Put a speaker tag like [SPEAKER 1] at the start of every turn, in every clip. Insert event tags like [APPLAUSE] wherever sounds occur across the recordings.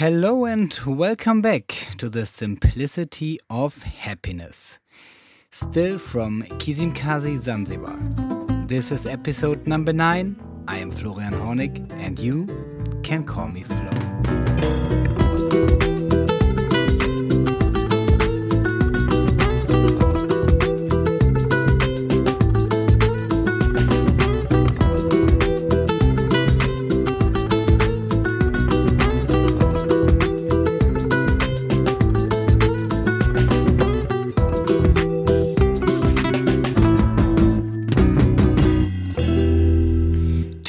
[SPEAKER 1] Hello and welcome back to the simplicity of happiness. Still from Kizimkazi Zanzibar. This is episode number 9. I am Florian Hornig and you can call me Floh.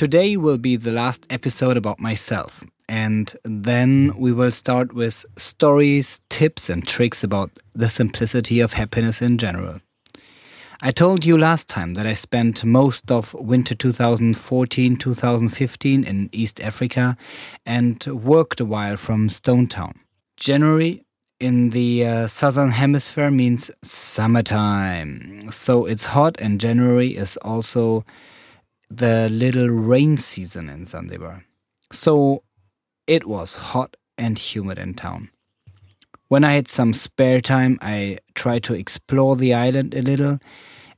[SPEAKER 1] Today will be the last episode about myself, and then we will start with stories, tips, and tricks about the simplicity of happiness in general. I told you last time that I spent most of winter 2014 2015 in East Africa and worked a while from Stone Town. January in the uh, southern hemisphere means summertime, so it's hot, and January is also the little rain season in Zanzibar. So it was hot and humid in town. When I had some spare time, I tried to explore the island a little,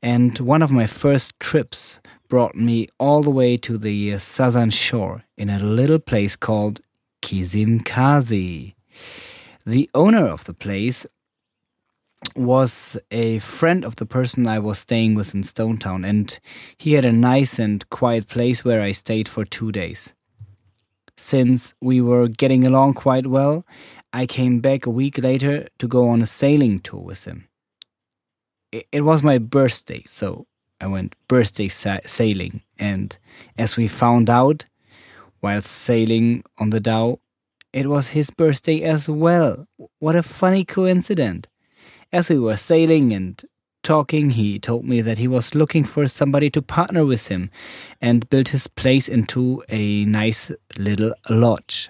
[SPEAKER 1] and one of my first trips brought me all the way to the uh, southern shore in a little place called Kizimkazi. The owner of the place was a friend of the person I was staying with in Stone Town, and he had a nice and quiet place where I stayed for two days. Since we were getting along quite well, I came back a week later to go on a sailing tour with him. It was my birthday, so I went birthday sa sailing, and as we found out while sailing on the dhow, it was his birthday as well. What a funny coincidence! As we were sailing and talking, he told me that he was looking for somebody to partner with him and build his place into a nice little lodge.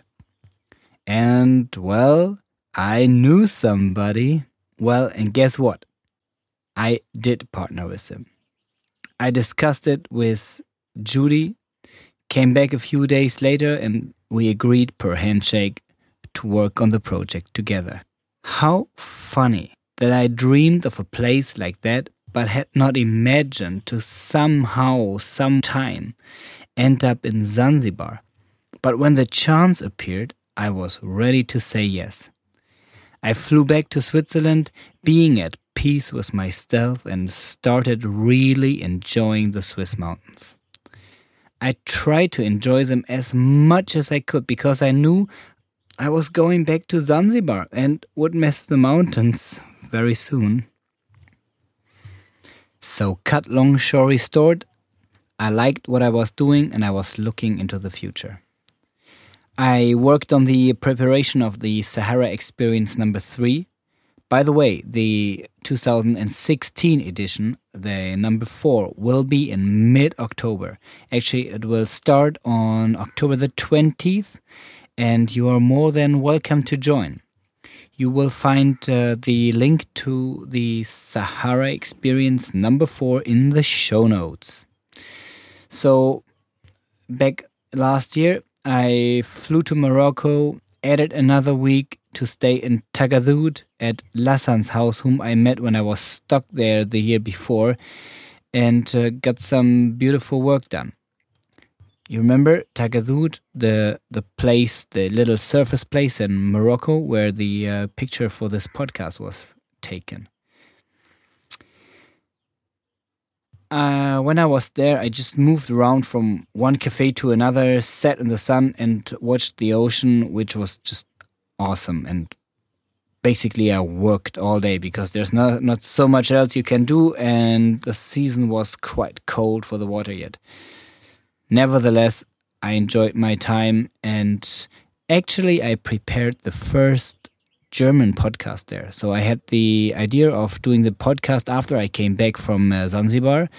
[SPEAKER 1] And, well, I knew somebody. Well, and guess what? I did partner with him. I discussed it with Judy, came back a few days later, and we agreed per handshake to work on the project together. How funny that I dreamed of a place like that, but had not imagined to somehow, sometime, end up in Zanzibar. But when the chance appeared, I was ready to say yes. I flew back to Switzerland, being at peace with myself, and started really enjoying the Swiss mountains. I tried to enjoy them as much as I could because I knew I was going back to Zanzibar and would miss the mountains very soon. So, cut long story short, I liked what I was doing and I was looking into the future. I worked on the preparation of the Sahara Experience number three. By the way, the 2016 edition, the number four, will be in mid October. Actually, it will start on October the 20th, and you are more than welcome to join you will find uh, the link to the Sahara Experience number four in the show notes. So, back last year, I flew to Morocco, added another week to stay in Tagazout at Lassan's house, whom I met when I was stuck there the year before, and uh, got some beautiful work done. You remember Tagazout, the the place, the little surface place in Morocco where the uh, picture for this podcast was taken. Uh, when I was there, I just moved around from one cafe to another, sat in the sun, and watched the ocean, which was just awesome. And basically, I worked all day because there's not not so much else you can do, and the season was quite cold for the water yet. Nevertheless, I enjoyed my time and actually I prepared the first German podcast there. So I had the idea of doing the podcast after I came back from uh, Zanzibar.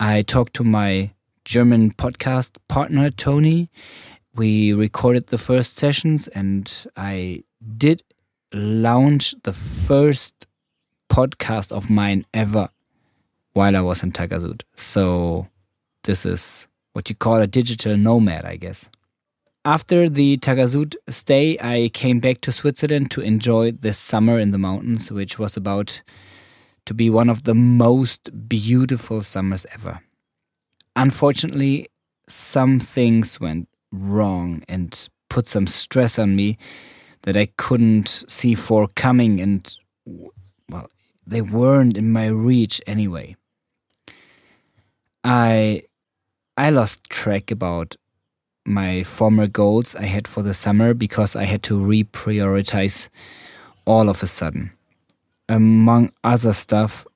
[SPEAKER 1] I talked to my German podcast partner, Tony. We recorded the first sessions and I did launch the first podcast of mine ever while I was in Tagazout. So this is what you call a digital nomad, I guess. after the Tagazout stay, I came back to Switzerland to enjoy the summer in the mountains, which was about to be one of the most beautiful summers ever. Unfortunately, some things went wrong and put some stress on me that I couldn't see for coming, and well, they weren't in my reach anyway. I I lost track about my former goals I had for the summer because I had to reprioritize all of a sudden. Among other stuff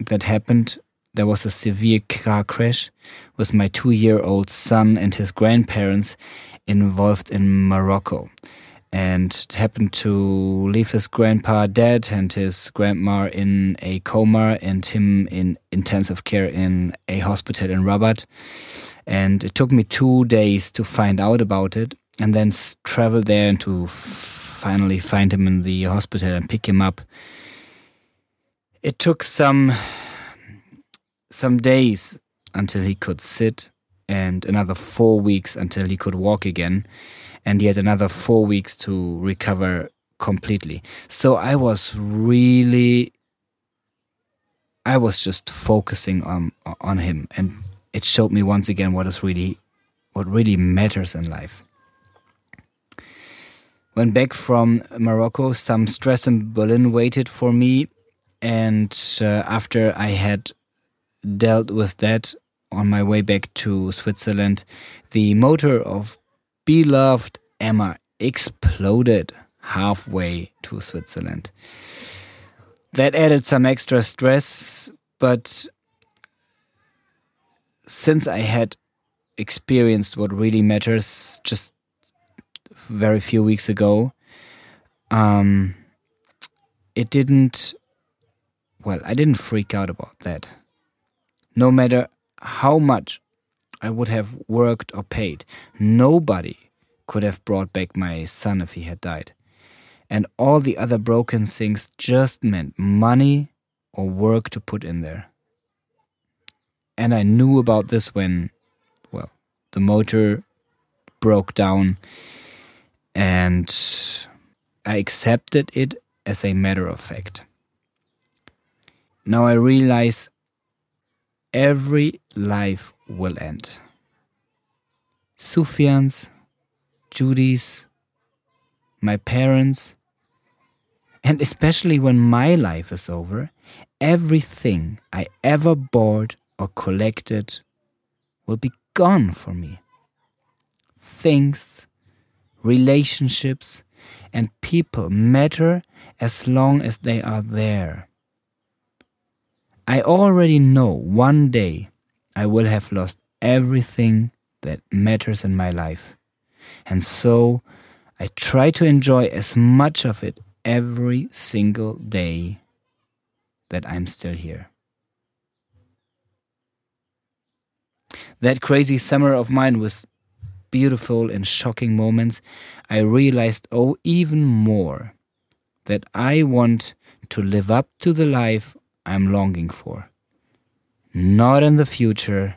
[SPEAKER 1] that happened, there was a severe car crash with my two year old son and his grandparents involved in Morocco. And happened to leave his grandpa dead and his grandma in a coma and him in intensive care in a hospital in Rabat. And it took me two days to find out about it and then travel there and to finally find him in the hospital and pick him up. It took some some days until he could sit and another 4 weeks until he could walk again and yet another 4 weeks to recover completely. So I was really I was just focusing on on him and it showed me once again what is really what really matters in life. When back from Morocco, some stress in Berlin waited for me, and uh, after I had dealt with that on my way back to Switzerland, the motor of beloved Emma exploded halfway to Switzerland. That added some extra stress, but since I had experienced what really matters just very few weeks ago, um, it didn't. Well, I didn't freak out about that. No matter how much I would have worked or paid, nobody could have brought back my son if he had died. And all the other broken things just meant money or work to put in there. And I knew about this when, well, the motor broke down and I accepted it as a matter of fact. Now I realize every life will end. Sufyan's, Judy's, my parents, and especially when my life is over, everything I ever bought or collected will be gone for me. Things, relationships, and people matter as long as they are there. I already know one day I will have lost everything that matters in my life. And so I try to enjoy as much of it every single day that I'm still here. That crazy summer of mine was beautiful and shocking moments. I realized, oh, even more, that I want to live up to the life I'm longing for. Not in the future,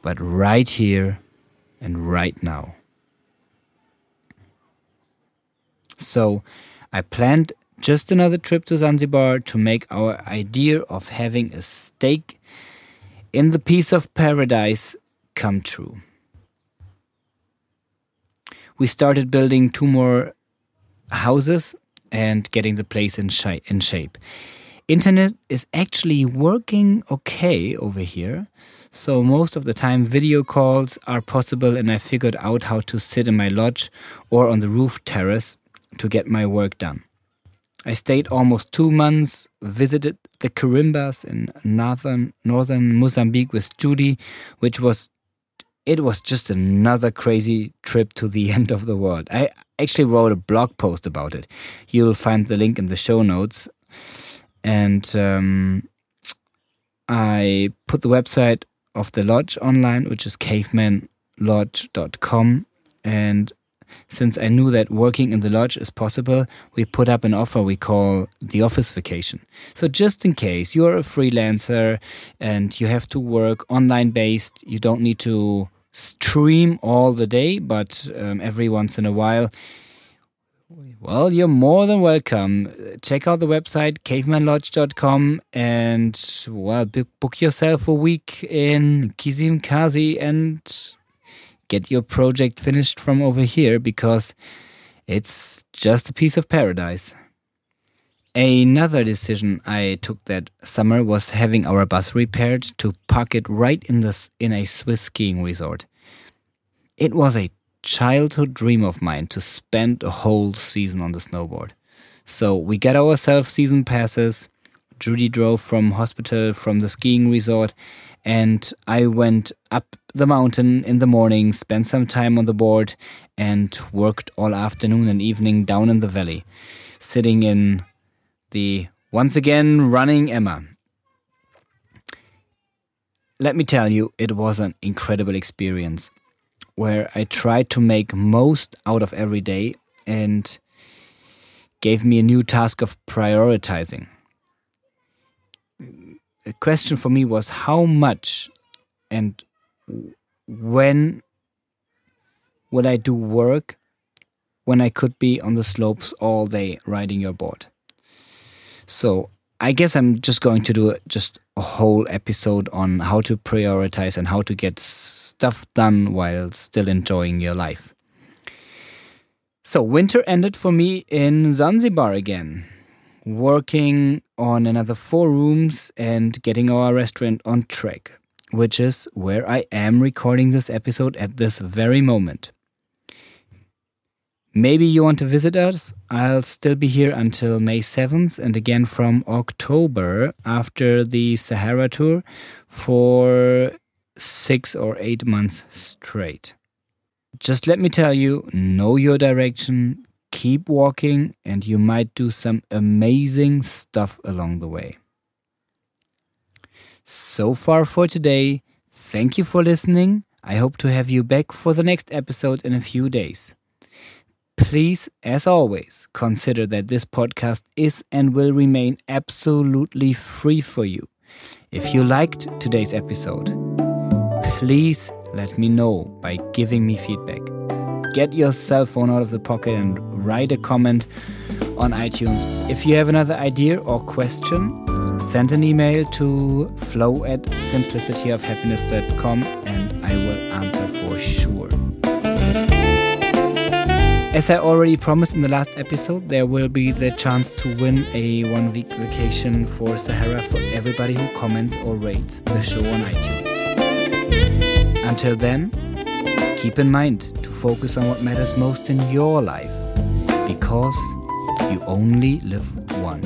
[SPEAKER 1] but right here and right now. So I planned just another trip to Zanzibar to make our idea of having a stake in the piece of paradise come true. We started building two more houses and getting the place in, sh- in shape. Internet is actually working okay over here. So most of the time video calls are possible and I figured out how to sit in my lodge or on the roof terrace to get my work done. I stayed almost two months, visited the Quirimbas in northern northern Mozambique with Judy, which was it was just another crazy trip to the [LAUGHS] end of the world. I actually wrote a blog post about it. You'll find the link in the show notes, and um, I put the website of the lodge online, which is cavemanlodge.com, and since I knew that working in the lodge is possible, we put up an offer we call the office vacation. So, just in case you're a freelancer and you have to work online based, you don't need to stream all the day, but um, every once in a while, well, you're more than welcome. Check out the website cavemanlodge.com and well, book yourself a week in Kizimkazi and get your project finished from over here because it's just a piece of paradise. Another decision I took that summer was having our bus repaired to park it right in the in a Swiss skiing resort. It was a childhood dream of mine to spend a whole season on the snowboard. So we got ourselves season passes. Judy drove from hospital from the skiing resort and I went up the mountain in the morning, spent some time on the board and worked all afternoon and evening down in the valley, sitting in the once again running Emma. Let me tell you, it was an incredible experience where I tried to make most out of every day and gave me a new task of prioritizing. The question for me was how much and when would I do work when I could be on the slopes all day riding your board? So I guess I'm just going to do just a whole episode on how to prioritize and how to get stuff done while still enjoying your life. So winter ended for me in Zanzibar again, working on another four rooms and getting our restaurant on track, which is where I am recording this episode at this very moment. Maybe you want to visit us. I'll still be here until May 7th and again from October after the Sahara tour for six or eight months straight. Just let me tell you know your direction, keep walking, and you might do some amazing stuff along the way. So far for today. Thank you for listening. I hope to have you back for the next episode in a few days. Please, as always, consider that this podcast is and will remain absolutely free for you. If you liked today's episode, please let me know by giving me feedback. Get your cell phone out of the pocket and write a comment on iTunes. If you have another idea or question, send an email to floh at simplicityofhappiness.com and I will answer for sure. As I already promised in the last episode, there will be the chance to win a one week vacation for Sahara for everybody who comments or rates the show on iTunes. Until then, keep in mind to focus on what matters most in your life because you only live one.